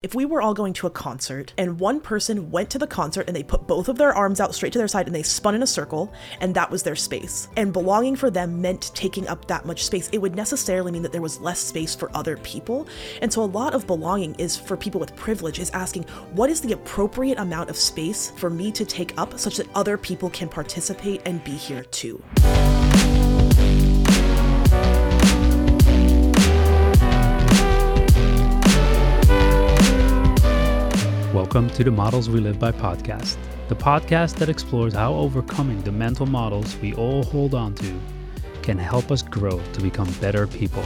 If we were all going to a concert and one person went to the concert and they put both of their arms out straight to their side and they spun in a circle and that was their space, and belonging for them meant taking up that much space, it would necessarily mean that there was less space for other people. And so a lot of belonging is for people with privilege is asking, what is the appropriate amount of space for me to take up such that other people can participate and be here too? Welcome to the Models We Live By podcast, the podcast that explores how overcoming the mental models we all hold on to can help us grow to become better people.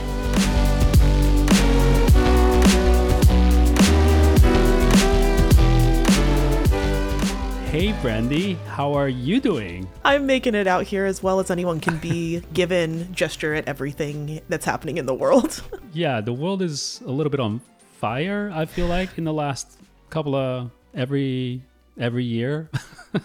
Hey, Brandi, how are you doing? I'm making it out here as well as anyone can be, given gesture at everything that's happening in the world. yeah, the world is a little bit on fire, I feel like, in the last couple of every every year.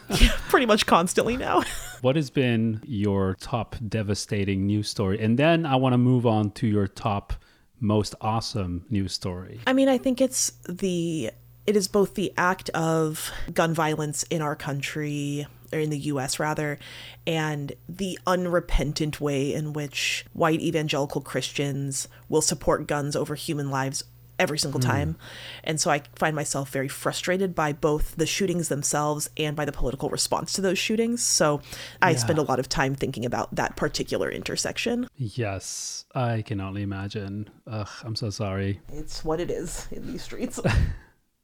yeah, pretty much constantly now. what has been your top devastating news story? And then I want to move on to your top most awesome news story. I mean, I think it's the it is both the act of gun violence in our country or in the US rather, and the unrepentant way in which white evangelical Christians will support guns over human lives every single hmm. time. Mm. And so I find myself very frustrated by both the shootings themselves and by the political response to those shootings. So I yeah. spend a lot of time thinking about that particular intersection. Yes, I can only imagine. Ugh, I'm so sorry. It's what it is in these streets.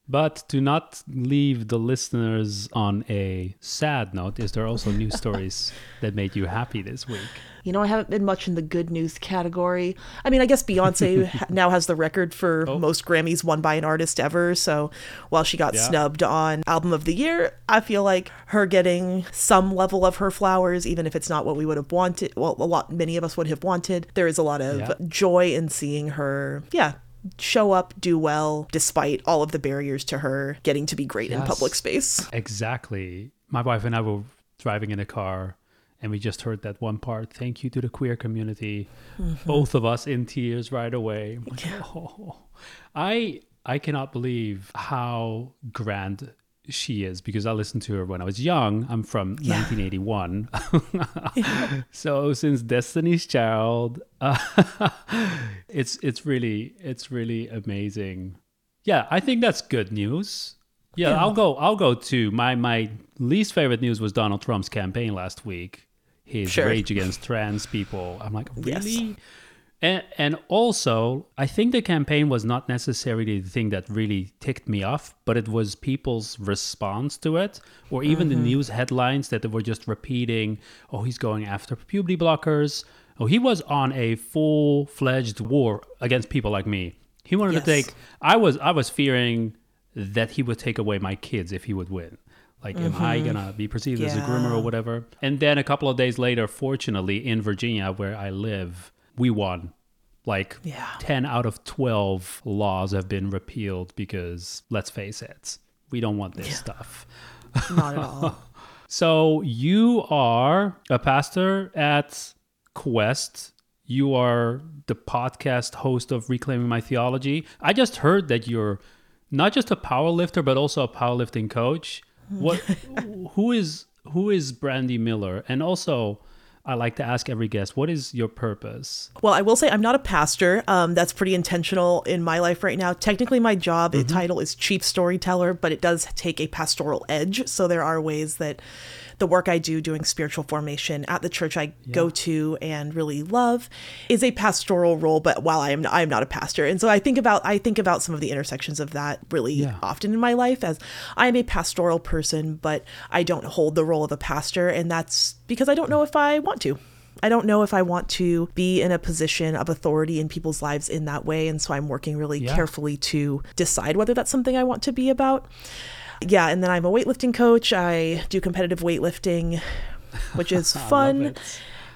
But to not leave the listeners on a sad note, is there also news stories that made you happy this week? You know, I haven't been much in the good news category. I mean, I guess Beyonce now has the record for oh. most Grammys won by an artist ever. So while she got yeah. snubbed on Album of the Year, I feel like her getting some level of her flowers, even if it's not what we would have wanted, well, a lot, many of us would have wanted, there is a lot of yeah. joy in seeing her, yeah, show up, do well, despite all of the barriers to her getting to be great yes, in public space. Exactly. My wife and I were driving in a car and we just heard that one part. Thank you to the queer community. Mm-hmm. Both of us in tears right away. Like, yeah. oh. I I cannot believe how grand she is because I listened to her when I was young. I'm from yeah. 1981. yeah. So since Destiny's Child, uh, it's it's really it's really amazing. Yeah, I think that's good news. Yeah, yeah, I'll go I'll go too. My my least favorite news was Donald Trump's campaign last week. His sure. rage against trans people. I'm like, really? Yes. And, and also, I think the campaign was not necessarily the thing that really ticked me off, but it was people's response to it, or even mm-hmm. the news headlines that they were just repeating, oh, he's going after puberty blockers. Oh, he was on a full fledged war against people like me. He wanted yes. to take, I was, I was fearing that he would take away my kids if he would win. Like, mm-hmm. am I mm-hmm. gonna be perceived yeah. as a groomer or whatever? And then a couple of days later, fortunately, in Virginia, where I live, we won. Like yeah. 10 out of 12 laws have been repealed because, let's face it, we don't want this yeah. stuff. Not at all. so, you are a pastor at Quest. You are the podcast host of Reclaiming My Theology. I just heard that you're not just a power lifter, but also a powerlifting coach. What who is who is Brandi Miller? And also I like to ask every guest, what is your purpose? Well, I will say I'm not a pastor. Um, that's pretty intentional in my life right now. Technically, my job mm-hmm. title is chief storyteller, but it does take a pastoral edge. So there are ways that the work I do doing spiritual formation at the church I yeah. go to and really love is a pastoral role but while I am I am not a pastor and so I think about I think about some of the intersections of that really yeah. often in my life as I am a pastoral person but I don't hold the role of a pastor and that's because I don't know if I want to I don't know if I want to be in a position of authority in people's lives in that way. And so I'm working really yeah. carefully to decide whether that's something I want to be about yeah, and then I'm a weightlifting coach. I do competitive weightlifting, which is fun.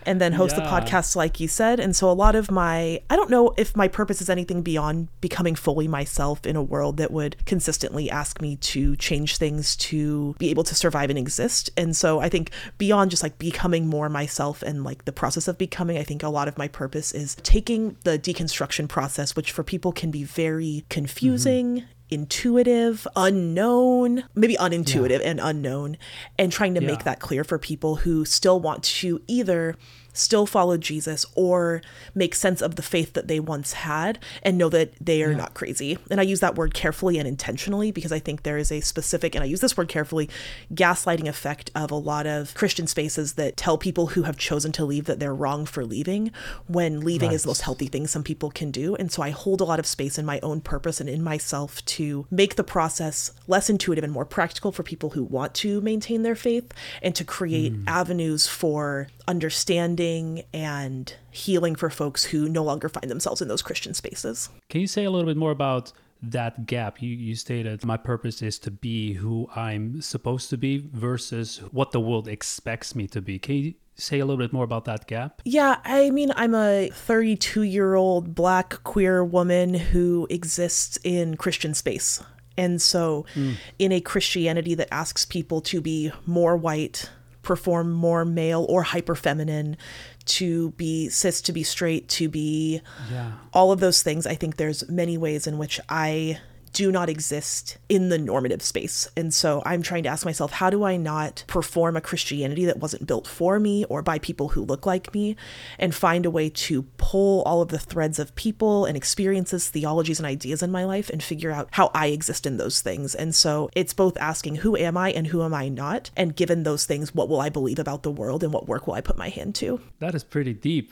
and then host yeah. the podcast like you said and so a lot of my i don't know if my purpose is anything beyond becoming fully myself in a world that would consistently ask me to change things to be able to survive and exist and so i think beyond just like becoming more myself and like the process of becoming i think a lot of my purpose is taking the deconstruction process which for people can be very confusing mm-hmm intuitive, unknown, maybe unintuitive yeah. and unknown, and trying to yeah. make that clear for people who still want to either still follow Jesus or make sense of the faith that they once had and know that they are yeah. not crazy. And I use that word carefully and intentionally because I think there is a specific, and I use this word carefully, gaslighting effect of a lot of Christian spaces that tell people who have chosen to leave that they're wrong for leaving when leaving right. is the most healthy thing some people can do. And so I hold a lot of space in my own purpose and in myself to make the process less intuitive and more practical for people who want to maintain their faith and to create mm. avenues for understanding and healing for folks who no longer find themselves in those Christian spaces. Can you say a little bit more about that gap? You, you stated my purpose is to be who I'm supposed to be versus what the world expects me to be. Can you say a little bit more about that gap? Yeah, I mean, I'm a 32 year old black queer woman who exists in Christian space. And so, mm. in a Christianity that asks people to be more white, perform more male or hyper feminine, to be cis, to be straight, to be yeah. all of those things. I think there's many ways in which I do not exist in the normative space. And so I'm trying to ask myself, how do I not perform a Christianity that wasn't built for me or by people who look like me and find a way to pull all of the threads of people and experiences, theologies, and ideas in my life and figure out how I exist in those things. And so it's both asking, who am I and who am I not? And given those things, what will I believe about the world and what work will I put my hand to? That is pretty deep.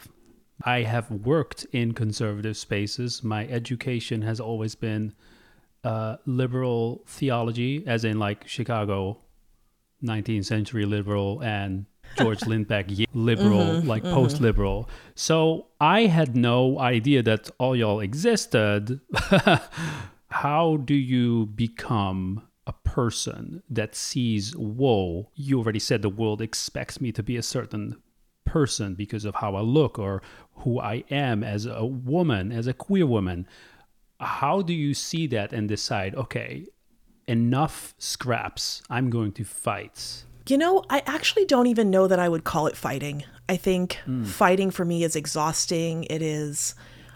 I have worked in conservative spaces. My education has always been uh, liberal theology, as in like Chicago, 19th century liberal, and George Lindbeck liberal, mm-hmm, like mm-hmm. post liberal. So I had no idea that all y'all existed. How do you become a person that sees, whoa, you already said the world expects me to be a certain person because of how I look or who I am as a woman, as a queer woman how do you see that and decide okay enough scraps i'm going to fight? You know i actually don't even know that i would call it fighting. I think mm. fighting for me is exhausting. It is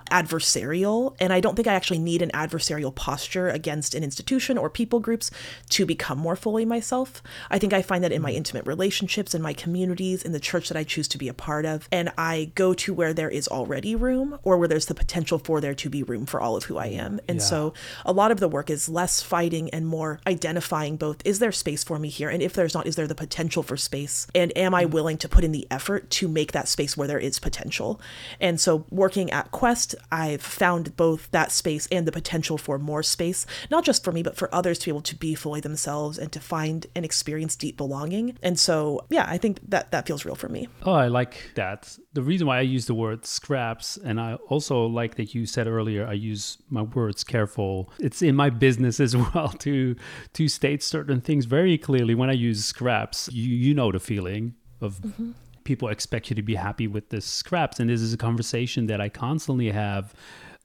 adversarial. And I don't think I actually need an adversarial posture against an institution or people groups to become more fully myself. I think I find that in my intimate relationships, in my communities, in the church that I choose to be a part of. And I go to where there is already room or where there's the potential for there to be room for all of who I am. And yeah. so a lot of the work is less fighting and more identifying both is there space for me here? And if there's not, is there the potential for space? And am I mm. willing to put in the effort to make that space where there is potential? And so working at Quest, I've found both that space and the potential for more space, not just for me, but for others to be able to be fully themselves and to find and experience deep belonging. And so, yeah, I think that that feels real for me. Oh, I like that. The reason why I use the word scraps, and I also like that you said earlier, I use my words careful. It's in my business as well to to state certain things very clearly. When I use scraps, you you know the feeling of mm-hmm people expect you to be happy with the scraps. And this is a conversation that I constantly have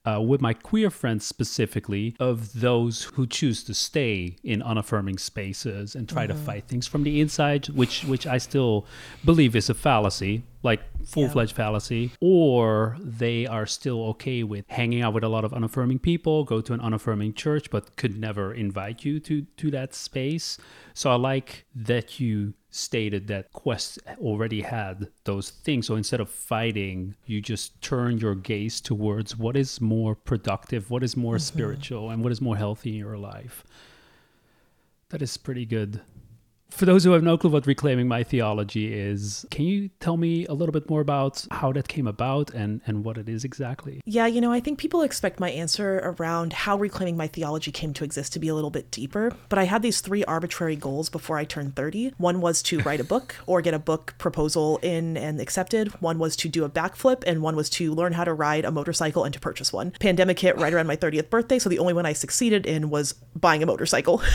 uh, with my queer friends specifically of those who choose to stay in unaffirming spaces and try mm-hmm. to fight things from the inside, which which I still believe is a fallacy, like full fledged yeah. fallacy, or they are still okay with hanging out with a lot of unaffirming people, go to an unaffirming church, but could never invite you to to that space. So I like that you stated that Quest already had those things. So instead of fighting, you just turn your gaze towards what is more productive, what is more mm-hmm. spiritual, and what is more healthy in your life. That is pretty good for those who have no clue what reclaiming my theology is, can you tell me a little bit more about how that came about and, and what it is exactly? Yeah, you know, I think people expect my answer around how reclaiming my theology came to exist to be a little bit deeper. But I had these three arbitrary goals before I turned 30. One was to write a book or get a book proposal in and accepted. One was to do a backflip, and one was to learn how to ride a motorcycle and to purchase one. Pandemic hit right around my 30th birthday, so the only one I succeeded in was buying a motorcycle.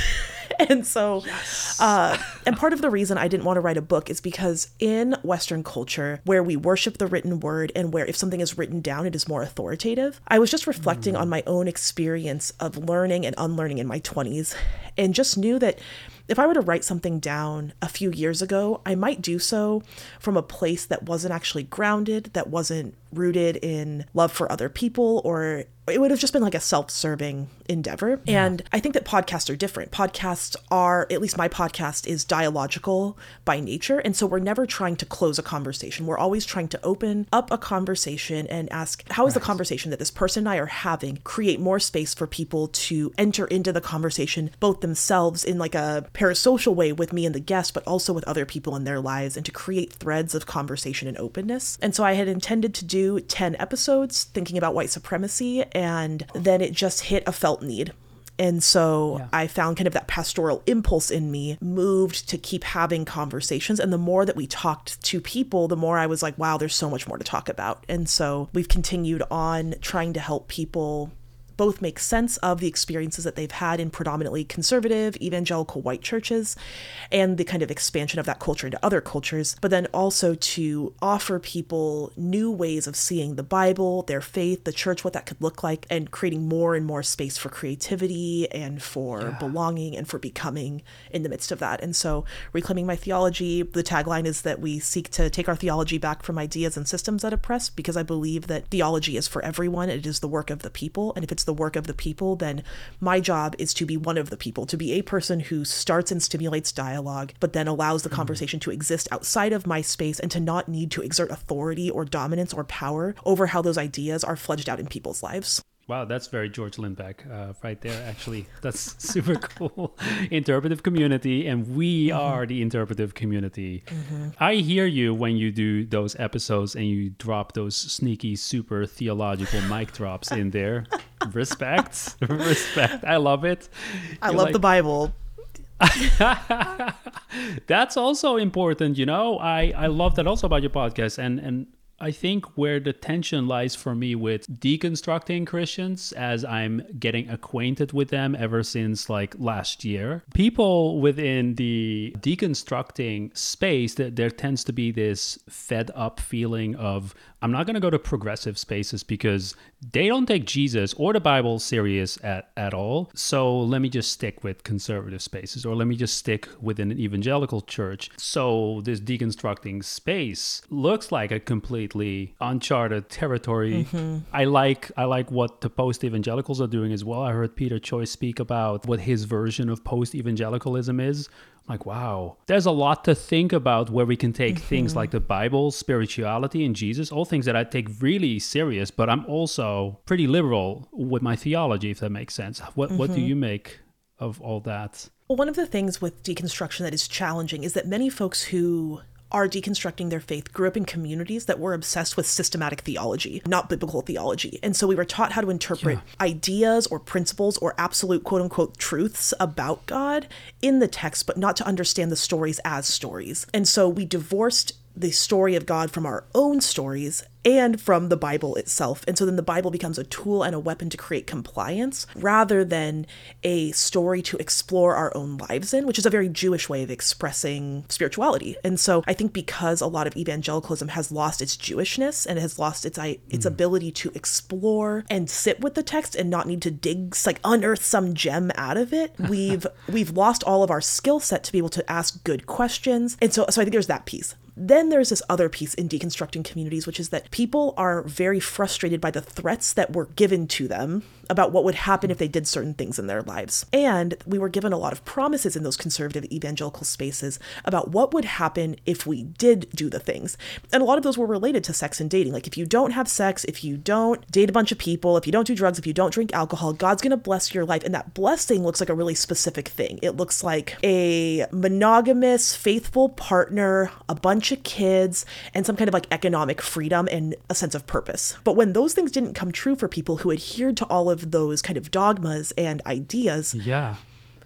and so, yes. uh, and part of the reason I didn't want to write a book is because in Western culture, where we worship the written word and where if something is written down, it is more authoritative, I was just reflecting mm. on my own experience of learning and unlearning in my 20s and just knew that if I were to write something down a few years ago, I might do so from a place that wasn't actually grounded, that wasn't rooted in love for other people or it would have just been like a self-serving endeavor. Yeah. and i think that podcasts are different. Podcasts are at least my podcast is dialogical by nature. And so we're never trying to close a conversation. We're always trying to open up a conversation and ask how is right. the conversation that this person and i are having create more space for people to enter into the conversation both themselves in like a parasocial way with me and the guest but also with other people in their lives and to create threads of conversation and openness. And so i had intended to do 10 episodes thinking about white supremacy and then it just hit a felt need. And so yeah. I found kind of that pastoral impulse in me moved to keep having conversations. And the more that we talked to people, the more I was like, wow, there's so much more to talk about. And so we've continued on trying to help people both make sense of the experiences that they've had in predominantly conservative, evangelical white churches and the kind of expansion of that culture into other cultures, but then also to offer people new ways of seeing the Bible, their faith, the church, what that could look like, and creating more and more space for creativity and for yeah. belonging and for becoming in the midst of that. And so, reclaiming my theology, the tagline is that we seek to take our theology back from ideas and systems that oppress, because I believe that theology is for everyone. It is the work of the people. And if it's the work of the people, then my job is to be one of the people, to be a person who starts and stimulates dialogue, but then allows the mm. conversation to exist outside of my space and to not need to exert authority or dominance or power over how those ideas are fledged out in people's lives. Wow, that's very George Lindbeck uh, right there. Actually, that's super cool. interpretive community, and we mm-hmm. are the interpretive community. Mm-hmm. I hear you when you do those episodes and you drop those sneaky, super theological mic drops in there. respect, respect. I love it. I You're love like, the Bible. that's also important you know i i love that also about your podcast and and I think where the tension lies for me with deconstructing Christians as I'm getting acquainted with them ever since like last year. People within the deconstructing space that there tends to be this fed up feeling of I'm not going to go to progressive spaces because they don't take Jesus or the Bible serious at, at all. So let me just stick with conservative spaces or let me just stick within an evangelical church. So this deconstructing space looks like a completely uncharted territory. Mm-hmm. I like I like what the post evangelicals are doing as well. I heard Peter Choi speak about what his version of post evangelicalism is, like wow there's a lot to think about where we can take mm-hmm. things like the bible spirituality and jesus all things that i take really serious but i'm also pretty liberal with my theology if that makes sense what mm-hmm. what do mm-hmm. you make of all that well one of the things with deconstruction that is challenging is that many folks who are deconstructing their faith grew up in communities that were obsessed with systematic theology, not biblical theology. And so we were taught how to interpret yeah. ideas or principles or absolute quote unquote truths about God in the text, but not to understand the stories as stories. And so we divorced the story of God from our own stories and from the Bible itself. And so then the Bible becomes a tool and a weapon to create compliance rather than a story to explore our own lives in, which is a very Jewish way of expressing spirituality. And so I think because a lot of evangelicalism has lost its Jewishness and has lost its its mm. ability to explore and sit with the text and not need to dig like unearth some gem out of it, we've we've lost all of our skill set to be able to ask good questions. And so so I think there's that piece. Then there's this other piece in deconstructing communities, which is that people are very frustrated by the threats that were given to them about what would happen if they did certain things in their lives. And we were given a lot of promises in those conservative evangelical spaces about what would happen if we did do the things. And a lot of those were related to sex and dating. Like if you don't have sex, if you don't date a bunch of people, if you don't do drugs, if you don't drink alcohol, God's going to bless your life. And that blessing looks like a really specific thing. It looks like a monogamous, faithful partner, a bunch of kids, and some kind of like economic freedom and a sense of purpose. But when those things didn't come true for people who adhered to all of those kind of dogmas and ideas. Yeah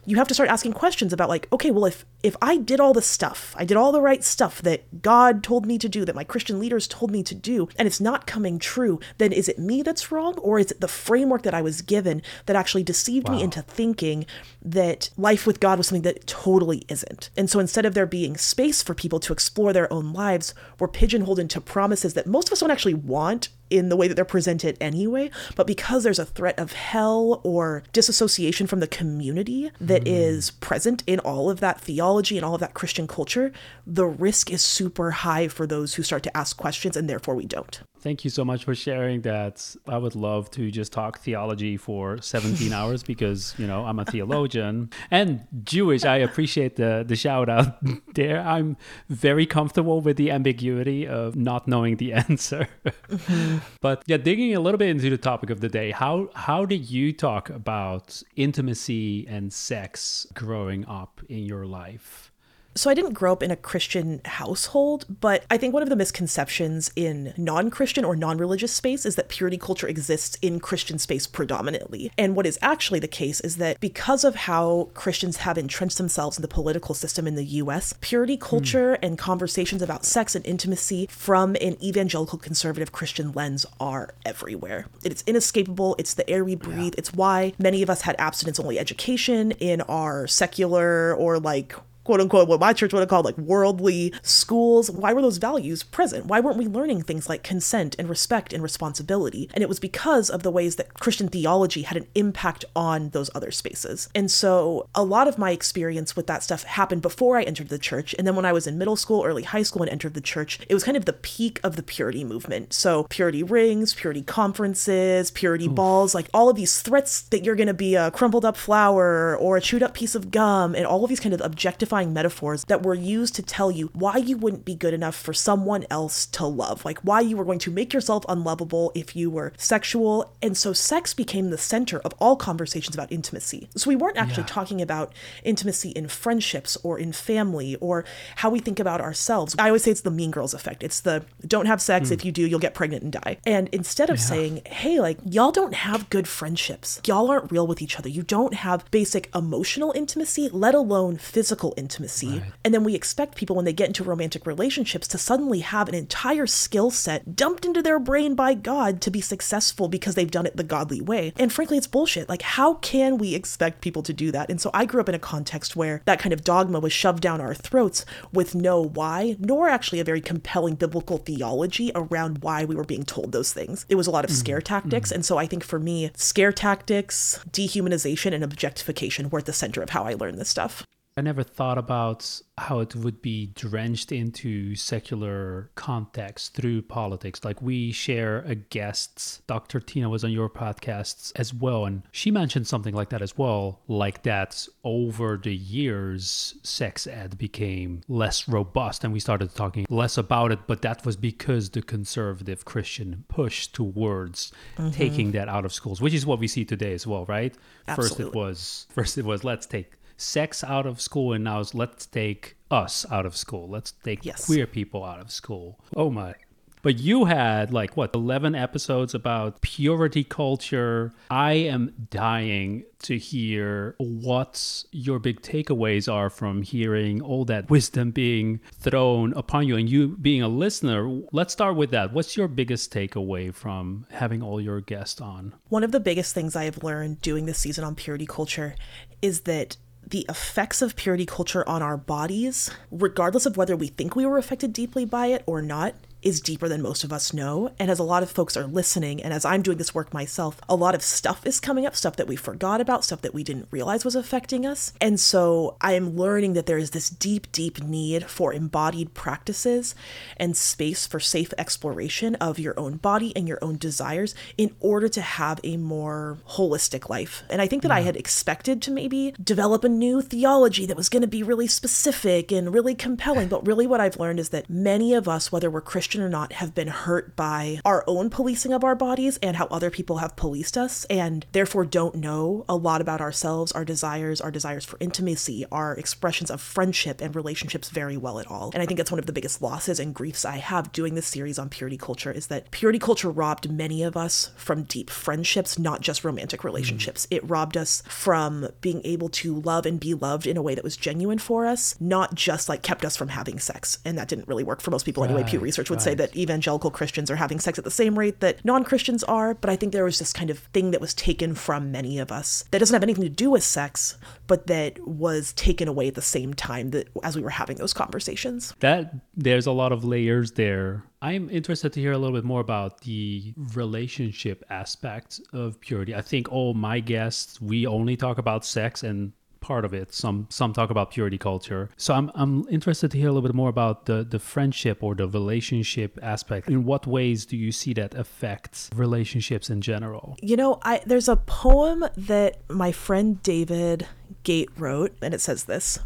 you have to start asking questions about like okay well if if i did all the stuff i did all the right stuff that god told me to do that my christian leaders told me to do and it's not coming true then is it me that's wrong or is it the framework that i was given that actually deceived wow. me into thinking that life with god was something that totally isn't and so instead of there being space for people to explore their own lives we're pigeonholed into promises that most of us don't actually want in the way that they're presented anyway, but because there's a threat of hell or disassociation from the community that hmm. is present in all of that theology and all of that Christian culture, the risk is super high for those who start to ask questions and therefore we don't. Thank you so much for sharing that. I would love to just talk theology for 17 hours because, you know, I'm a theologian and Jewish. I appreciate the, the shout out there. I'm very comfortable with the ambiguity of not knowing the answer. Mm-hmm. But yeah, digging a little bit into the topic of the day, how, how did you talk about intimacy and sex growing up in your life? So I didn't grow up in a Christian household, but I think one of the misconceptions in non-Christian or non-religious space is that purity culture exists in Christian space predominantly. And what is actually the case is that because of how Christians have entrenched themselves in the political system in the US, purity culture mm. and conversations about sex and intimacy from an evangelical conservative Christian lens are everywhere. It's inescapable, it's the air we breathe. Yeah. It's why many of us had abstinence only education in our secular or like quote unquote what my church would have called like worldly schools why were those values present? Why weren't we learning things like consent and respect and responsibility? And it was because of the ways that christian theology had an impact on those other spaces. And so a lot of my experience with that stuff happened before i entered the church. And then when i was in middle school early high school and entered the church it was kind of the peak of the purity movement. So purity rings purity conferences purity Oof. balls like all of these threats that you're going to be a crumpled up flower or a chewed up piece of gum and all of these kind of objective metaphors that were used to tell you why you wouldn't be good enough for someone else to love, like why you were going to make yourself unlovable if you were sexual. And so sex became the center of all conversations about intimacy. So we weren't actually yeah. talking about intimacy in friendships or in family or how we think about ourselves. I always say it's the mean girls effect. It's the don't have sex. Mm. If you do, you'll get pregnant and die. And instead of yeah. saying, hey, like, y'all don't have good friendships, y'all aren't real with each other, you don't have basic emotional intimacy, let alone physical intimacy intimacy. Right. And then we expect people when they get into romantic relationships to suddenly have an entire skill set dumped into their brain by God to be successful because they've done it the godly way. And frankly, it's bullshit. Like, how can we expect people to do that? And so I grew up in a context where that kind of dogma was shoved down our throats with no why, nor actually a very compelling biblical theology around why we were being told those things. It was a lot of mm-hmm. scare tactics. Mm-hmm. And so I think for me, scare tactics, dehumanization, and objectification were at the center of how I learned this stuff. I never thought about how it would be drenched into secular context through politics. Like we share a guest, Dr. Tina was on your podcasts as well, and she mentioned something like that as well. Like that over the years, sex ed became less robust and we started talking less about it, but that was because the conservative Christian push towards mm-hmm. taking that out of schools, which is what we see today as well, right? Absolutely. First it was first it was let's take sex out of school and now it's let's take us out of school. Let's take yes. queer people out of school. Oh my. But you had like what, 11 episodes about purity culture. I am dying to hear what your big takeaways are from hearing all that wisdom being thrown upon you and you being a listener. Let's start with that. What's your biggest takeaway from having all your guests on? One of the biggest things I have learned doing this season on purity culture is that the effects of purity culture on our bodies, regardless of whether we think we were affected deeply by it or not, is deeper than most of us know. And as a lot of folks are listening, and as I'm doing this work myself, a lot of stuff is coming up, stuff that we forgot about, stuff that we didn't realize was affecting us. And so I am learning that there is this deep, deep need for embodied practices and space for safe exploration of your own body and your own desires in order to have a more holistic life. And I think that yeah. I had expected to maybe develop a new theology that was going to be really specific and really compelling. But really, what I've learned is that many of us, whether we're Christian Christian or not, have been hurt by our own policing of our bodies and how other people have policed us, and therefore don't know a lot about ourselves, our desires, our desires for intimacy, our expressions of friendship and relationships very well at all. And I think that's one of the biggest losses and griefs I have doing this series on purity culture is that purity culture robbed many of us from deep friendships, not just romantic relationships. Mm. It robbed us from being able to love and be loved in a way that was genuine for us, not just like kept us from having sex. And that didn't really work for most people right, anyway. Pew Research would say that evangelical Christians are having sex at the same rate that non Christians are, but I think there was this kind of thing that was taken from many of us that doesn't have anything to do with sex, but that was taken away at the same time that as we were having those conversations. that there's a lot of layers there. I'm interested to hear a little bit more about the relationship aspect of purity. I think all my guests we only talk about sex and part of it. Some some talk about purity culture. So I'm I'm interested to hear a little bit more about the the friendship or the relationship aspect. In what ways do you see that affects relationships in general? You know, I there's a poem that my friend David Gate wrote, and it says this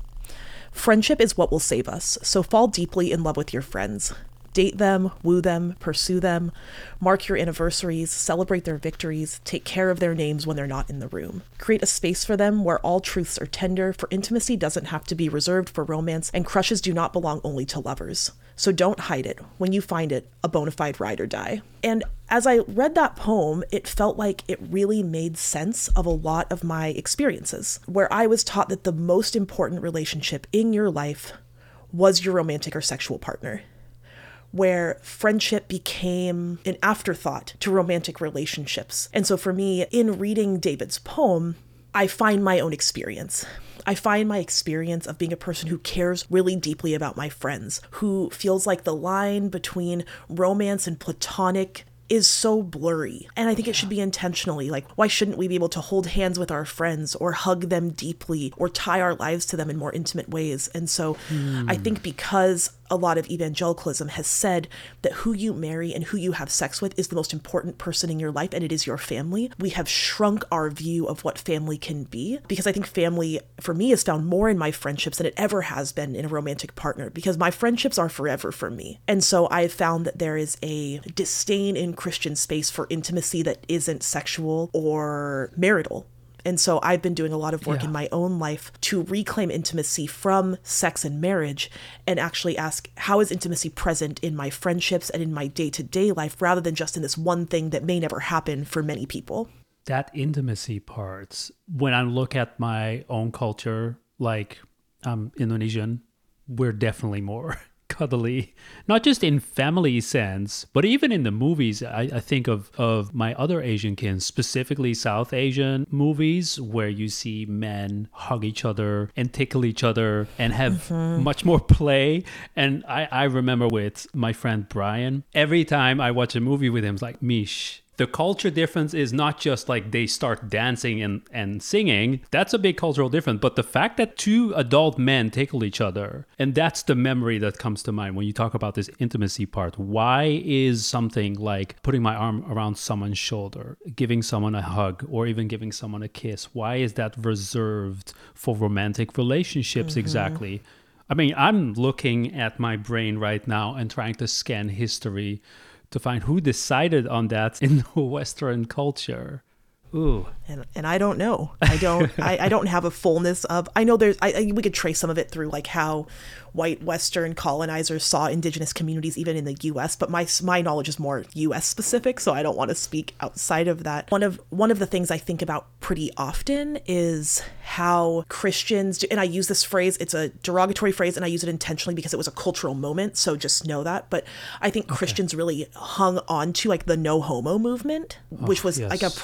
Friendship is what will save us, so fall deeply in love with your friends. Date them, woo them, pursue them, mark your anniversaries, celebrate their victories, take care of their names when they're not in the room. Create a space for them where all truths are tender, for intimacy doesn't have to be reserved for romance, and crushes do not belong only to lovers. So don't hide it. When you find it, a bona fide ride or die. And as I read that poem, it felt like it really made sense of a lot of my experiences, where I was taught that the most important relationship in your life was your romantic or sexual partner where friendship became an afterthought to romantic relationships. And so for me, in reading David's poem, I find my own experience. I find my experience of being a person who cares really deeply about my friends, who feels like the line between romance and platonic is so blurry. And I think it should be intentionally. Like, why shouldn't we be able to hold hands with our friends or hug them deeply or tie our lives to them in more intimate ways? And so I think because a lot of evangelicalism has said that who you marry and who you have sex with is the most important person in your life and it is your family, we have shrunk our view of what family can be. Because I think family, for me, is found more in my friendships than it ever has been in a romantic partner because my friendships are forever for me. And so I've found that there is a disdain in Christian space for intimacy that isn't sexual or marital. And so I've been doing a lot of work Yeah. in my own life to reclaim intimacy from sex and marriage and actually ask how is intimacy present in my friendships and in my day to day life rather than just in this one thing that may never happen for many people. that intimacy part when i look at my own culture like i'm indonesian we're definitely more cuddly not just in family sense but even in the movies. I, I think of, of my other asian kin specifically south asian movies where you see men hug each other and tickle each other and have mm-hmm. much more play. And I, I remember with my friend brian every time i watch a movie with him it's like mish the culture difference is not just like they start dancing and, and singing. That's a big cultural difference. But the fact that two adult men tickle each other, and that's the memory that comes to mind when you talk about this intimacy part. Why is something like putting my arm around someone's shoulder, giving someone a hug, or even giving someone a kiss, why is that reserved for romantic relationships mm-hmm. exactly? I mean, I'm looking at my brain right now and trying to scan history to find who decided on that in the Western culture. Ooh, and and I don't know. I don't. I, I don't have a fullness of. I know there's. I, I we could trace some of it through like how white Western colonizers saw indigenous communities even in the U.S. But my my knowledge is more U.S. specific, so I don't want to speak outside of that. One of one of the things I think about pretty often is how Christians do, and I use this phrase. It's a derogatory phrase, and I use it intentionally because it was a cultural moment. So just know that. But I think Christians really hung on to like the no homo movement, which oh, was like a yes.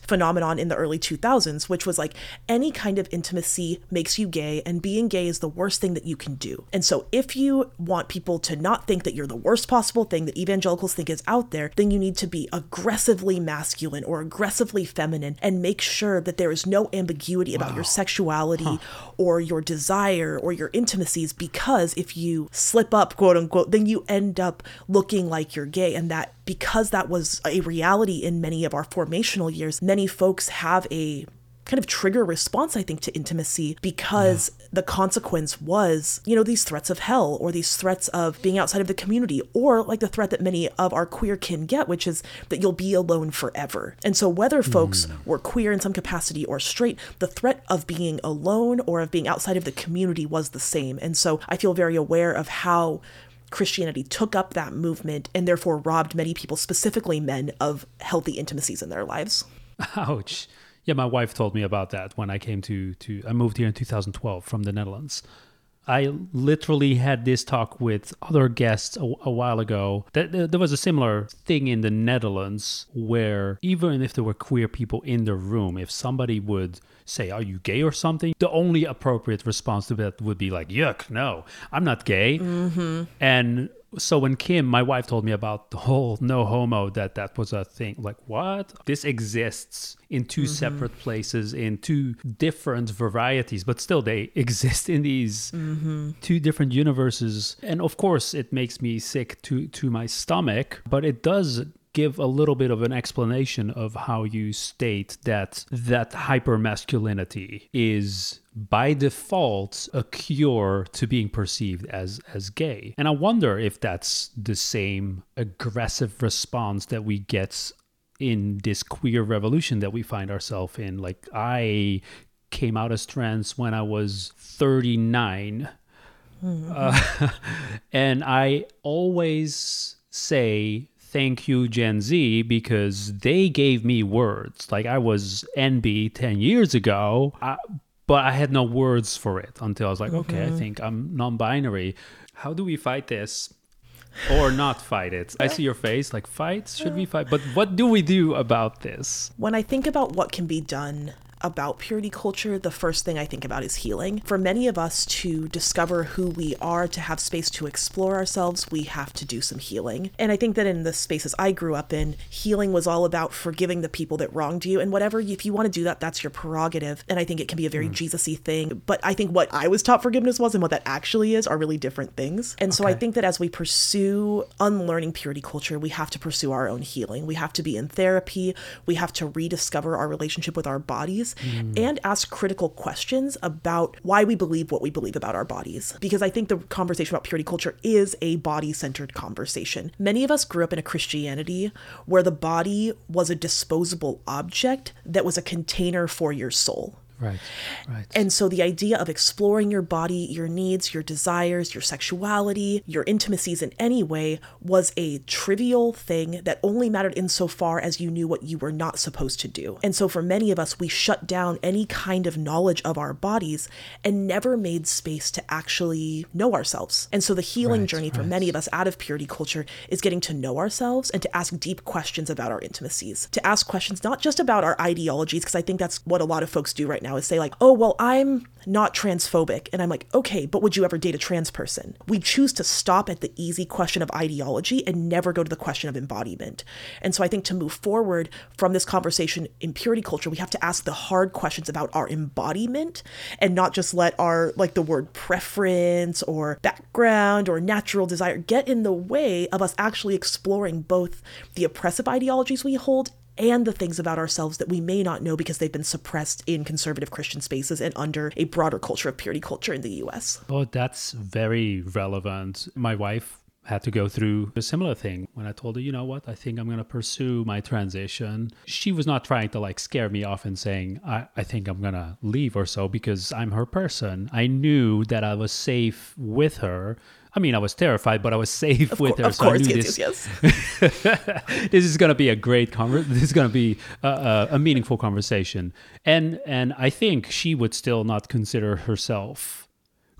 Prevalent phenomenon in the early 2000s, which was like any kind of intimacy makes you gay, and being gay is the worst thing that you can do. And so, if you want people to not think that you're the worst possible thing that evangelicals think is out there, then you need to be aggressively masculine or aggressively feminine and make sure that there is no ambiguity about your sexuality or your desire or your intimacies, because if you slip up, quote unquote, then you end up looking like you're gay. And that because that was a reality in many of our formational years, many folks have a kind of trigger response, I think, to intimacy because the consequence was, you know, these threats of hell or these threats of being outside of the community or like the threat that many of our queer kin get, which is that you'll be alone forever. And so, whether folks hmm. were queer in some capacity or straight, the threat of being alone or of being outside of the community was the same. And so, I feel very aware of how. Christianity took up that movement and therefore robbed many people, specifically men, of healthy intimacies in their lives. ouch. Yeah, my wife told me about that when I came to to I moved here in 2012 from the Netherlands. I literally had this talk with other guests a, a while ago. That there was a similar thing in the Netherlands where even if there were queer people in the room, if somebody would say, Are you gay or something? The only appropriate response to that would be like, Yuck, no, I'm not gay. Mm-hmm. And so when Kim, my wife, told me about the whole no homo, that that was a thing. Like, what? This exists in 2 mm-hmm. separate places, in two different varieties, but still they exist in these mm-hmm. two different universes. And of course, it makes me sick to to my stomach, but it does give a little bit of an explanation of how you state that that hyper masculinity is by default a cure to being perceived as as gay. And I wonder if that's the same aggressive response that we get in this queer revolution that we find ourselves in. Like I came out as trans when I was 39. Mm-hmm. Uh, and I always say thank you Gen Z because they gave me words. Like I was NB 10 years ago, I, but I had no words for it until I was like, mm-hmm. okay, I think I'm non-binary. How do we fight this? or not fight it. I see your face like fight, should we fight? But what do we do about this? When I think about what can be done about purity culture, the first thing I think about is healing. For many of us to discover who we are, to have space to explore ourselves, we have to do some healing. And I think that in the spaces I grew up in, healing was all about forgiving the people that wronged you. And whatever, if you want to do that, that's your prerogative. And I think it can be a very mm. Jesus y thing. But I think what I was taught forgiveness was and what that actually is are really different things. And so. I think that as we pursue unlearning purity culture, we have to pursue our own healing. We have to be in therapy. We have to rediscover our relationship with our bodies bodies mm. and ask critical questions about why we believe what we believe about our bodies. Because I think the conversation about purity culture is a body centered conversation. Many of us grew up in a Christianity where the body was a disposable object that was a container for your soul. Right. Right. And so the idea of exploring your body, your needs, your desires, your sexuality, your intimacies in any way was a trivial thing that only mattered insofar as you knew what you were not supposed to do. And so for many of us, we shut down any kind of knowledge of our bodies and never made space to actually know ourselves. And so the healing right, journey for right. many of us out of purity culture is getting to know ourselves and to ask deep questions about our intimacies, to ask questions not just about our ideologies, because I think that's what a lot of folks do right now now is say like, oh, well, I'm not transphobic. And I'm like, okay, but would you ever date a trans person? We choose to stop at the easy question of ideology and never go to the question of embodiment. And so I think to move forward from this conversation in purity culture, we have to ask the hard questions about our embodiment and not just let our, like the word preference or background or natural desire get in the way of us actually exploring both the oppressive ideologies we hold and the things about ourselves that we may not know because they've been suppressed in conservative Christian spaces and under a broader culture of purity culture in the US. Oh, that's very relevant. My wife had to go through a similar thing when I told her, you know what, I think I'm going to pursue my transition. She was not trying to like scare me off and saying, I, I think I'm going to leave or so because I'm her person. I knew that I was safe with her I mean, I was terrified, but I was safe of with her. so course, I knew yes, this. Yes, yes. this is going to be a great conversation. This is going to be a, a, a, meaningful conversation, and and I think she would still not consider herself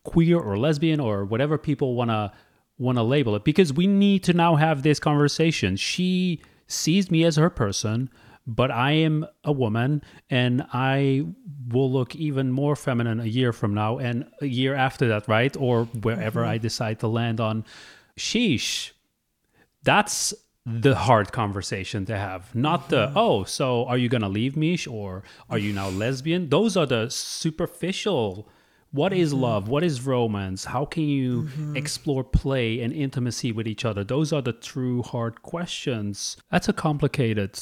queer or lesbian or whatever people want to want to label it because we need to now have this conversation. She sees me as her person but I am a woman and I will look even more feminine a year from now and a year after that, right? Or wherever mm-hmm. I decide to land on. Sheesh. That's the hard conversation to have. Not the, mm-hmm. oh, so are you going to leave me or are you now lesbian? Those are the superficial. What is mm-hmm. love? What is romance? How can you mm-hmm. explore play and intimacy with each other? Those are the true hard questions. That's a complicated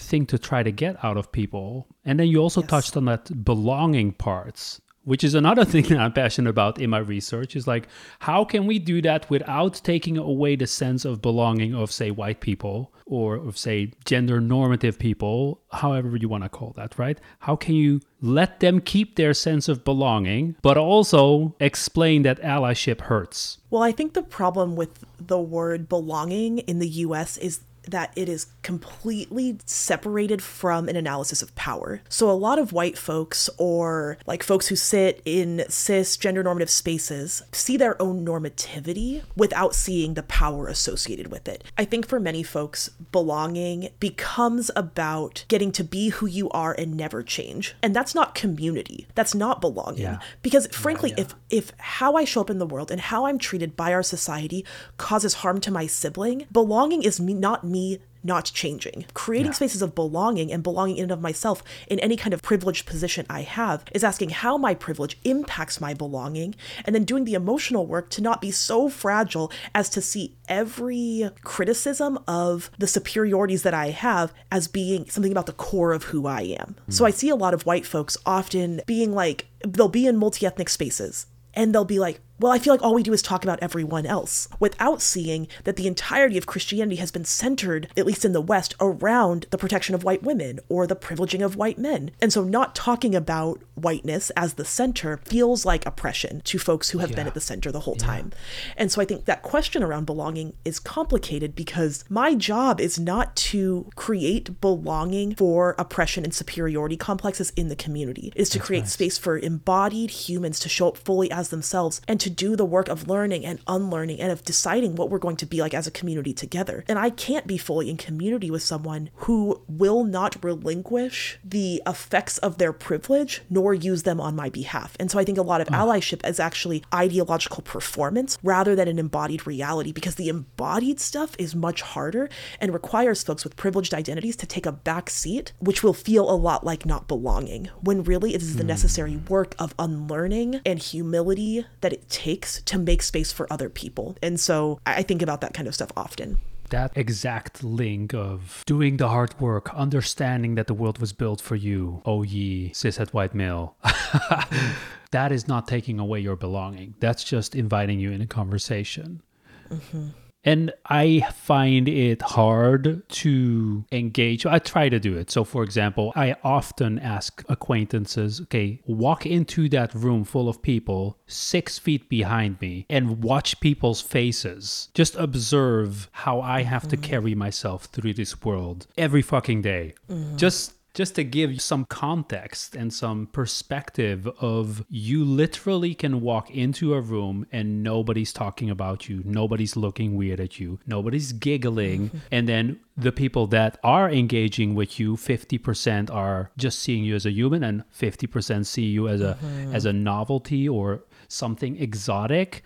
thing to try to get out of people. And then you also yes. touched on that belonging parts, which is another thing that I'm passionate about in my research is like how can we do that without taking away the sense of belonging of say white people or of say gender normative people, however you want to call that, right? How can you let them keep their sense of belonging but also explain that allyship hurts? Well, I think the problem with the word belonging in the US is that it is completely separated from an analysis of power. So a lot of white folks or like folks who sit in cis gender normative spaces see their own normativity without seeing the power associated with it. I think for many folks, belonging becomes about getting to be who you are and never change. And that's not community. That's not belonging. Yeah. Because frankly, yeah. if if how I show up in the world and how I'm treated by our society causes harm to my sibling, belonging is me not me not changing. Creating Yeah. spaces of belonging and belonging in and of myself in any kind of privileged position I have is asking how my privilege impacts my belonging and then doing the emotional work to not be so fragile as to see every criticism of the superiorities that I have as being something about the core of who I am. Hmm. So I see a lot of white folks often being like, they'll be in multi ethnic spaces and they'll be like, well, I feel like all we do is talk about everyone else without seeing that the entirety of Christianity has been centered, at least in the West, around the protection of white women or the privileging of white men. And so not talking about whiteness as the center feels like oppression to folks who have been at the center the whole time. And so I think that question around belonging is complicated because my job is not to create belonging for oppression and superiority complexes in the community. It is to create right. space for embodied humans to show up fully as themselves and to do the work of learning and unlearning and of deciding what we're going to be like as a community together. And I can't be fully in community with someone who will not relinquish the effects of their privilege nor use them on my behalf. And so I think a lot of hmm. allyship is actually ideological performance rather than an embodied reality because the embodied stuff is much harder and requires folks with privileged identities to take a back seat, which will feel a lot like not belonging, when really it is the hmm. necessary work of unlearning and humility that it takes to make space for other people. And so I I think about that kind of stuff often. That exact link of doing the hard work, understanding that the world was built for you, oh ye cishet white male. that is not taking away your belonging. That's just inviting you in a conversation. Mm-hmm. And I find it hard to engage. I try to do it. So, for example, I often ask acquaintances, okay, walk into that room full of people six feet behind me and watch people's faces. Just observe how I have to mm-hmm. carry myself through this world every fucking day. Mm-hmm. Just just to give you some context and some perspective of you literally can walk into a room and nobody's talking about you nobody's looking weird at you nobody's giggling mm-hmm. and then the people that are engaging with you 50% are just seeing you as a human and 50% see you as a mm-hmm. as a novelty or something exotic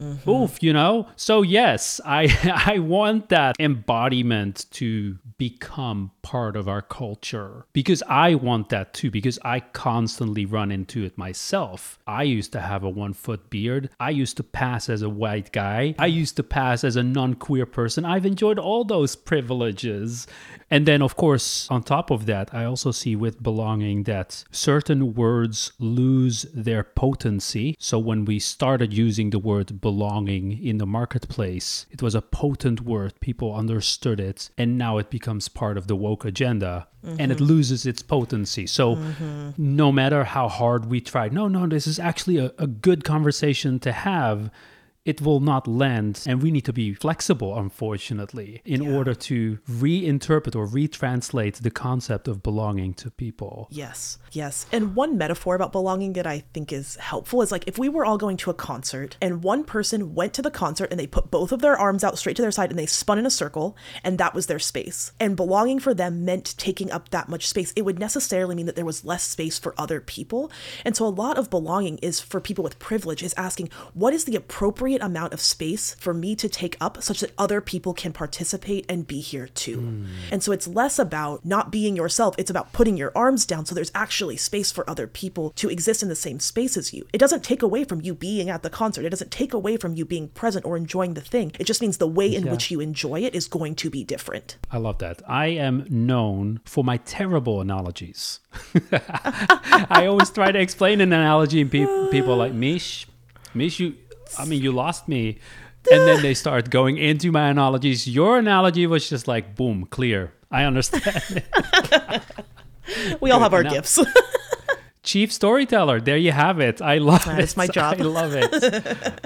Mm-hmm. Oof, you know? So yes, I I want that embodiment to become part of our culture because I want that too because I constantly run into it myself. I used to have a 1 foot beard. I used to pass as a white guy. I used to pass as a non-queer person. I've enjoyed all those privileges. And then of course, on top of that, I also see with belonging that certain words lose their potency. So when we started using the word belonging in the marketplace, it was a potent word. People understood it. And now it becomes part of the woke agenda and it mm-hmm. loses its potency. So mm-hmm. no matter how hard we try, no, no, this is actually a, a good conversation to have. It will not land, and we need to be flexible, unfortunately, in order to reinterpret or retranslate the concept of belonging to people. Yes, yes. And one metaphor about belonging that I think is helpful is like if we were all going to a concert and one person went to the concert and they put both of their arms out straight to their side and they spun in a circle and that was their space. And belonging for them meant taking up that much space. It would necessarily mean that there was less space for other people. And so a lot of belonging is for people with privilege is asking what is the appropriate amount of space for me to take up such that other people can participate and be here too. Hmm. And so it's less about not being yourself, it's about putting your arms down so there's actually space for other people to exist in the same space as you. It doesn't take away from you being at the concert, it doesn't take away from you being present or enjoying the thing. It just means the way in Yeah. which you enjoy it is going to be different. I love that. I am known for my terrible analogies. I always try to explain an analogy, and pe- people are like, Mish, Mish, you, I mean, you lost me. And then they start going into my analogies. Your analogy was just like, boom, clear. I understand. We all have our Now- gifts. Chief storyteller. There you have it. I love That it. is my job. I love it.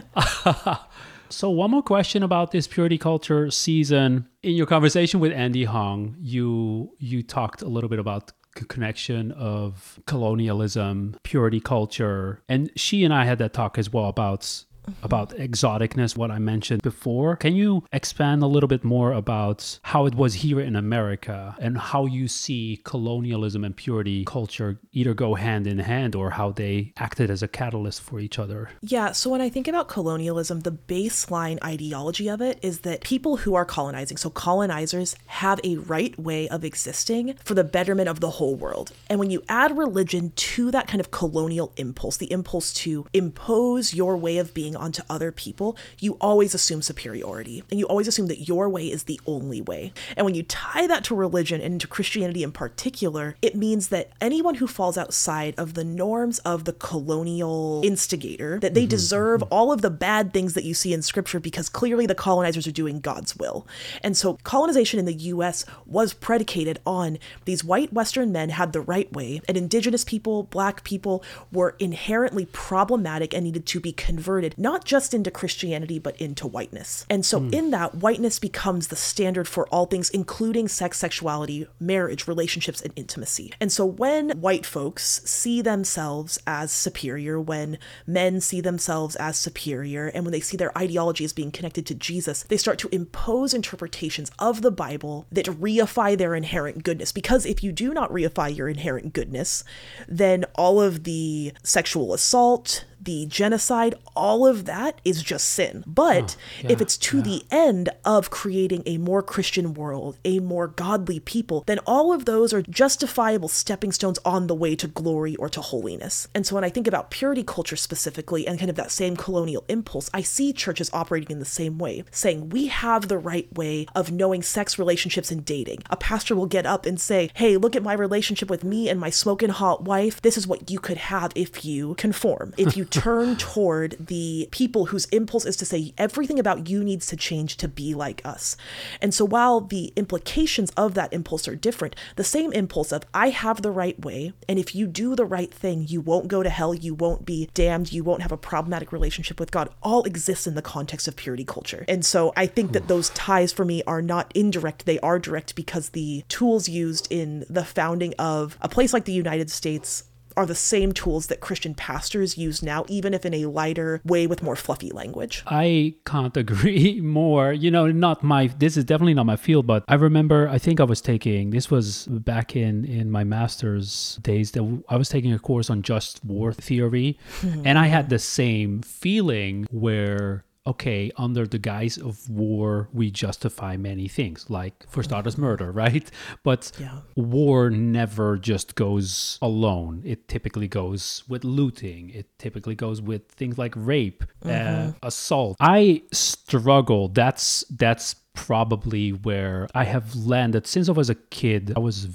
so, one more question about this purity culture season. in your conversation with Andy Hong, you you talked a little bit about connection of colonialism, purity culture, and she and I had that talk as well about about exoticness, what I mentioned before. Can you expand a little bit more about how it was here in America and how you see colonialism and purity culture either go hand in hand or how they acted as a catalyst for each other? Yeah, so when I think about colonialism, the baseline ideology of it is that people who are colonizing, so colonizers, have a right way of existing for the betterment of the whole world. And when you add religion to that kind of colonial impulse, the impulse to impose your way of being onto other people, you always assume superiority. And you always assume that your way is the only way. And when you tie that to religion and to Christianity in particular, it means that anyone who falls outside of the norms of the colonial instigator, that they mm-hmm. deserve all of the bad things that you see in scripture because clearly the colonizers are doing God's will. And so colonization in the US was predicated on these white Western men had the right way, and indigenous people, black people were inherently problematic and needed to be converted, not not just into Christianity, but into whiteness. And so, mm. in that, whiteness becomes the standard for all things, including sex, sexuality, marriage, relationships, and intimacy. And so, when white folks see themselves as superior, when men see themselves as superior, and when they see their ideology as being connected to Jesus, they start to impose interpretations of the Bible that reify their inherent goodness. Because if you do not reify your inherent goodness, then all of the sexual assault, the genocide, all of that is just sin. But oh, yeah, if it's to yeah. the end of creating a more Christian world, a more godly people, then all of those are justifiable stepping stones on the way to glory or to holiness. And so when I think about purity culture specifically and kind of that same colonial impulse, I see churches operating in the same way, saying we have the right way of knowing sex, relationships, and dating. A pastor will get up and say, hey, look at my relationship with me and my smoking hot wife. This is what you could have if you conform, if you turn toward the people whose impulse is to say everything about you needs to change to be like us. And so while the implications of that impulse are different, the same impulse of I have the right way, and if you do the right thing, you won't go to hell, you won't be damned, you won't have a problematic relationship with God, all exists in the context of purity culture. And so I think that those ties for me are not indirect, they are direct because the tools used in the founding of a place like the United States are the same tools that Christian pastors use now, even if in a lighter way with more fluffy language. I can't agree more. You know, not my, this is definitely not my field, but I remember, I think I was taking, this was back in, in my master's days, that I was taking a course on just war theory. Hmm. and I had the same feeling where okay, under the guise of war, we justify many things, like for starters, murder, right? But yeah. war never just goes alone. It typically goes with looting, it typically goes with things like rape, uh, mm-hmm. uh, assault. I struggle. That's, that's probably where I have landed since I was a kid. I was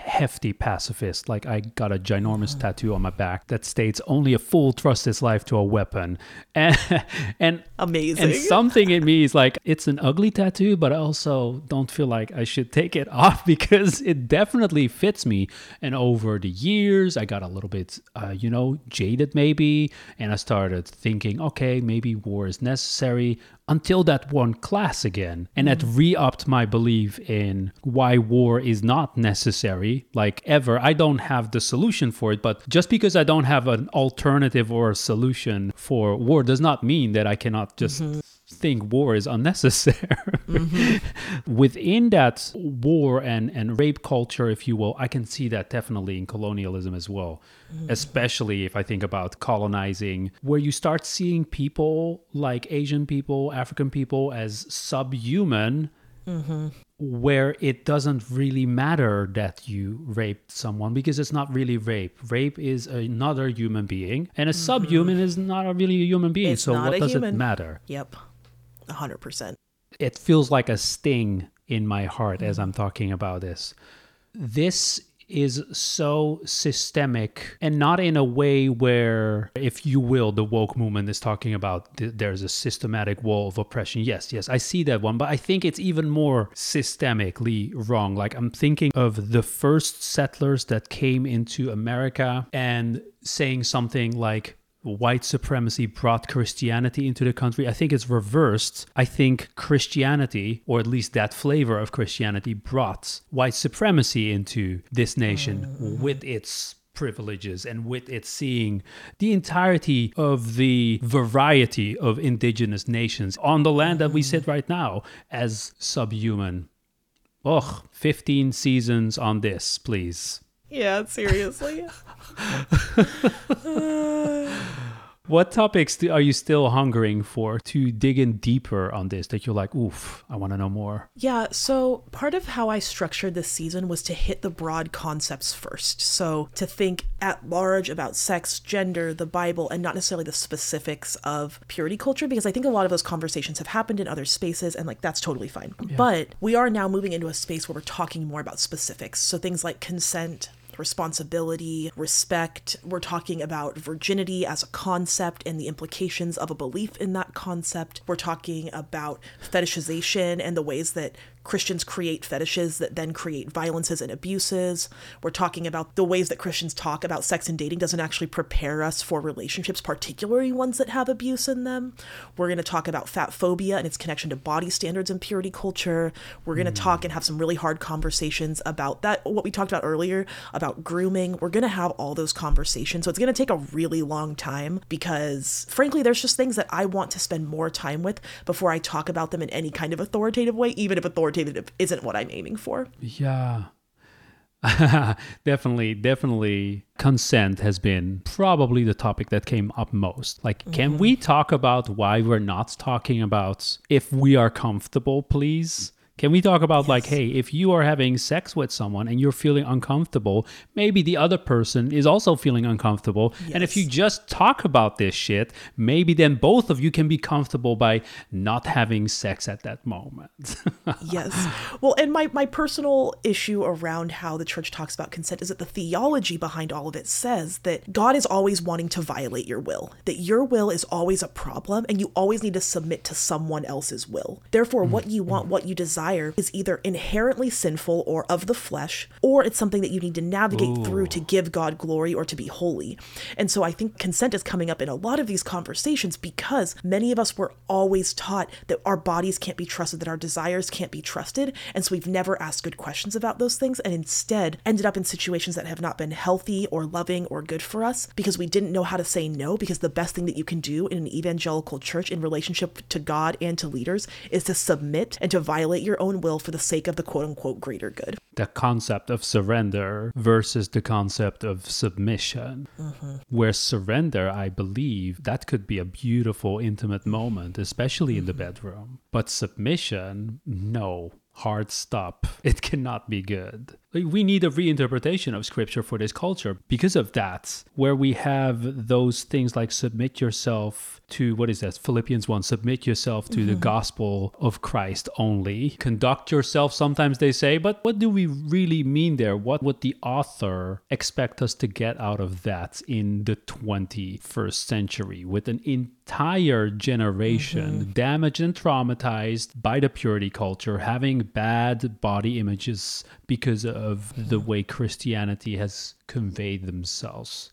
hefty pacifist. Like I got a ginormous mm. tattoo on my back that states only a fool trusts his life to a weapon. And and amazing. And something in me is like it's an ugly tattoo, but I also don't feel like I should take it off because it definitely fits me. And over the years, I got a little bit uh, you know, jaded maybe, and I started thinking, okay, maybe war is necessary until that one class again. And that mm. re upped my belief in why war is not necessary, like ever. I don't have the solution for it, but just because I don't have an alternative or a solution for war does not mean that I cannot just. Mm-hmm think war is unnecessary. Mm-hmm. Within that war and, and rape culture, if you will, I can see that definitely in colonialism as well, mm-hmm. especially if I think about colonizing, where you start seeing people like Asian people, African people as subhuman. Mm-hmm. Where it doesn't really matter that you raped someone because it's not really rape. Rape is another human being, and a mm-hmm. subhuman is not a really a human being. It's so what does human. it matter? Yep. 100%. It feels like a sting in my heart as I'm talking about this. This is so systemic and not in a way where, if you will, the woke movement is talking about th- there's a systematic wall of oppression. Yes, yes, I see that one, but I think it's even more systemically wrong. Like, I'm thinking of the first settlers that came into America and saying something like, white supremacy brought Christianity into the country. I think it's reversed. I think Christianity, or at least that flavor of Christianity, brought white supremacy into this nation with its privileges and with it seeing the entirety of the variety of indigenous nations on the land that we sit right now as subhuman. Ugh, 15 seasons on this, please. Yeah, seriously. What topics do, are you still hungering for to dig in deeper on this that you're like, oof, I want to know more? Yeah, so part of how I structured this season was to hit the broad concepts first. So to think at large about sex, gender, the Bible, and not necessarily the specifics of purity culture, because I think a lot of those conversations have happened in other spaces, and like that's totally fine. But we are now moving into a space where we're talking more about specifics. So things like consent, responsibility, respect. We're talking about virginity as a concept and the implications of a belief in that concept. We're talking about fetishization and the ways that Christians create fetishes that then create violences and abuses. We're talking about the ways that Christians talk about sex and dating doesn't actually prepare us for relationships, particularly ones that have abuse in them. We're going to talk about fat phobia and its connection to body standards and purity culture. We're going to hmm. talk and have some really hard conversations about that, what we talked about earlier about grooming. We're going to have all those conversations. So it's going to take a really long time because, frankly, there's just things that I want to spend more time with before I talk about them in any kind of authoritative way, even if authoritative isn't what I'm aiming for. Yeah. definitely, definitely consent has been probably the topic that came up most. Like, can mm-hmm. we talk about why we're not talking about if we are comfortable, please? Can we talk about like, hey, if you are having sex with someone and you're feeling uncomfortable, maybe the other person is also feeling uncomfortable. And if you just talk about this shit, maybe then both of you can be comfortable by not having sex at that moment. yes. Well, and my, my personal issue around how the church talks about consent is that the theology behind all of it says that God is always wanting to violate your will, that your will is always a problem and you always need to submit to someone else's will. Therefore, mm. what you want, what you desire is either inherently sinful or of the flesh, or it's something that you need to navigate through to give God glory or to be holy. And so I think consent is coming up in a lot of these conversations because many of us were always taught that our bodies can't be trusted, that our desires can't be trusted. And so we've never asked good questions about those things and instead ended up in situations that have not been healthy or loving or good for us because we didn't know how to say no. Because the best thing that you can do in an evangelical church in relationship to God and to leaders is to submit and to violate your own will for the sake of the quote unquote greater good. the concept of surrender versus the concept of submission. Mm-hmm. Where surrender, I believe, that could be a beautiful, intimate moment, especially in the mm-hmm. bedroom. But submission, no. Hard stop. It cannot be good. Like, We need a reinterpretation of scripture for this culture because of that, where we have those things like submit yourself to what is that? Philippians 1 submit yourself to the mm-hmm. gospel of Christ only. Conduct yourself, sometimes they say, but what do we really mean there? What would the author expect us to get out of that in the 21st century with an entire generation mm-hmm. damaged and traumatized by the purity culture, having bad body images because of the way Christianity has conveyed themselves?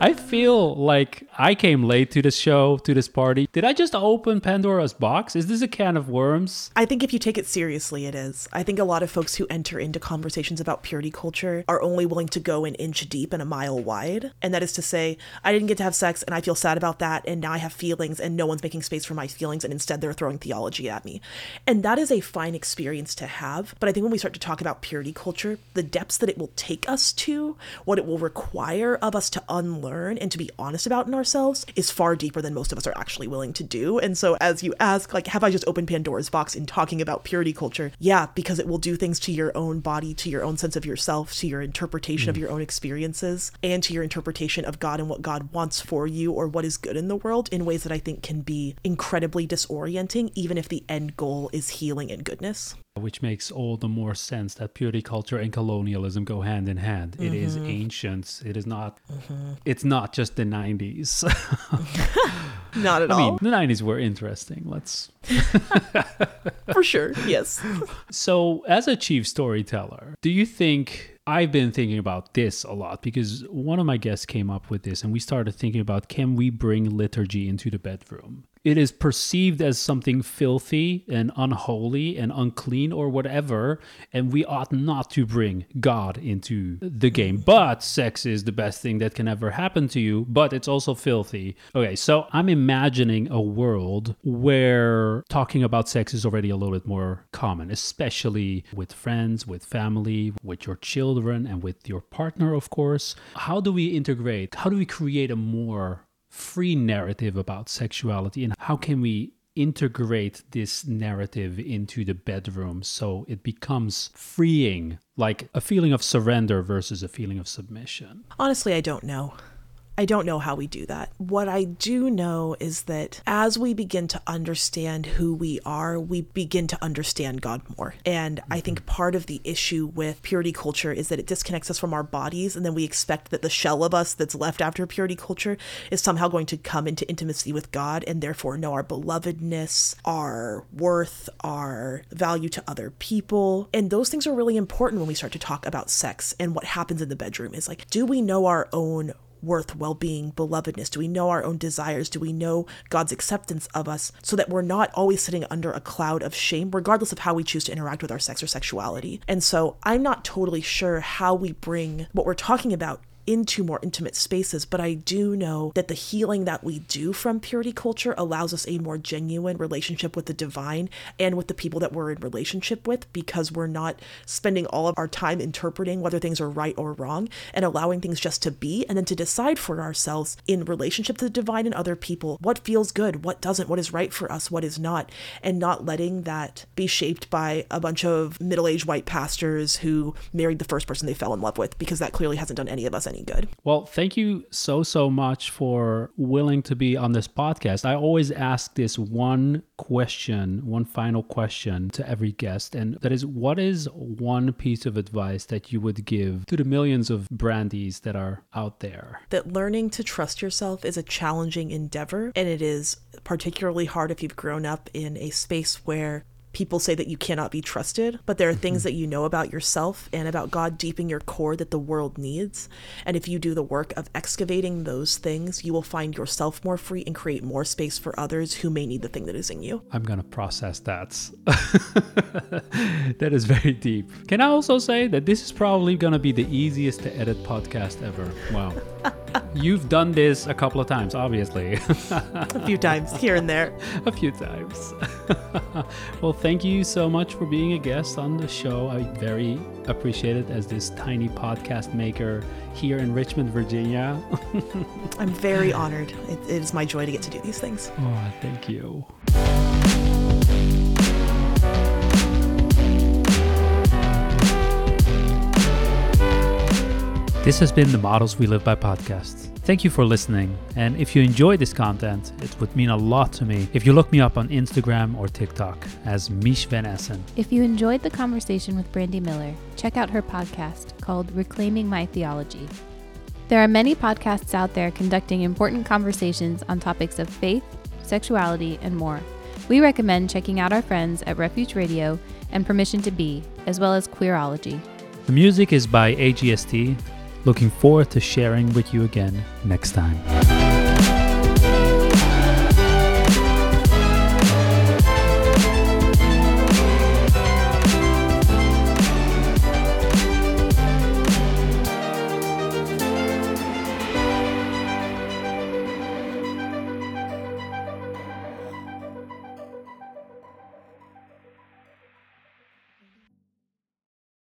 I feel like I came late to this show, to this party. Did I just open Pandora's box? Is this a can of worms? I think if you take it seriously, it is. I think a lot of folks who enter into conversations about purity culture are only willing to go an inch deep and a mile wide. And that is to say, I didn't get to have sex and I feel sad about that. And now I have feelings and no one's making space for my feelings. And instead they're throwing theology at me. And that is a fine experience to have. But I think when we start to talk about purity culture, the depths that it will take us to, what it will require of us to unlearn and to be honest about in ourselves is far deeper than most of us are actually willing to do. And so as you ask, like, have I just opened Pandora's box in talking about purity culture? Yeah, because it will do things to your own body, to your own sense of yourself, to your interpretation of hmm. your own experiences, and to your interpretation of God and what God wants for you or what is good in the world in ways that I think can be incredibly disorienting, even if the end goal is healing and goodness. Which makes all the more sense that purity culture and colonialism go hand in hand. It is mm-hmm. ancient. It is not. Mm-hmm. It's not just the '90s. Not at I all. mean, the '90s were interesting. Let's. for sure. Yes. So, as a chief storyteller, do you think I've been thinking about this a lot because one of my guests came up with this and we started thinking about can we bring liturgy into the bedroom? It is perceived as something filthy and unholy and unclean or whatever, and we ought not to bring God into the game. But sex is the best thing that can ever happen to you, but it's also filthy. Okay, so I'm imagining a world where talking about sex is already a little bit more common, especially with friends, with family, with your children, and with your partner, of course. How do we integrate? How do we create a more free narrative about sexuality and how can we integrate this narrative into the bedroom so it becomes freeing like a feeling of surrender versus a feeling of submission? Honestly i don't know I don't know how we do that. What I do know is that as we begin to understand who we are, we begin to understand God more. And I think mm-hmm. part of the issue with purity culture is that it disconnects us from our bodies. And then we expect that the shell of us that's left after purity culture is somehow going to come into intimacy with God and therefore know our belovedness, our worth, our value to other people. And those things are really important when we start to talk about sex and what happens in the bedroom is like, do we know our own worth, well being, belovedness? Do we know our own desires? Do we know God's acceptance of us so that we're not always sitting under a cloud of shame, regardless of how we choose to interact with our sex or sexuality? And so I'm not totally sure how we bring what we're talking about into more intimate spaces, but I do know that the healing that we do from purity culture allows us a more genuine relationship with the divine and with the people that we're in relationship with because we're not spending all of our time interpreting whether things are right or wrong and allowing things just to be and then to decide for ourselves in relationship to the divine and other people what feels good, what doesn't, what is right for us, what is not, and not letting that be shaped by a bunch of middle aged white pastors who married the first person they fell in love with because that clearly hasn't done any of us any any good. Well, thank you so, so much for willing to be on this podcast. I always ask this one question, one final question to every guest, and that is what is one piece of advice that you would give to the millions of brandies that are out there? That learning to trust yourself is a challenging endeavor, and it is particularly hard if you've grown up in a space where people say that you cannot be trusted, but there are things mm-hmm. that you know about yourself and about God deep in your core that the world needs. And if you do the work of excavating those things, you will find yourself more free and create more space for others who may need the thing that is in you. I'm going to process that. that is very deep. Can I also say that this is probably going to be the easiest to edit podcast ever? Wow. You've done this a couple of times, obviously. a few times here and there. A few times. well, thank you so much for being a guest on the show. I very appreciate it as this tiny podcast maker here in Richmond, Virginia. I'm very honored. It, it is my joy to get to do these things. Oh, thank you. This has been the Models We Live By podcast. Thank you for listening, and if you enjoy this content, it would mean a lot to me if you look me up on Instagram or TikTok as Mish Van Essen. If you enjoyed the conversation with Brandi Miller, check out her podcast called Reclaiming My Theology. There are many podcasts out there conducting important conversations on topics of faith, sexuality, and more. We recommend checking out our friends at Refuge Radio and Permission to Be, as well as Queerology. The music is by AGST, Looking forward to sharing with you again next time.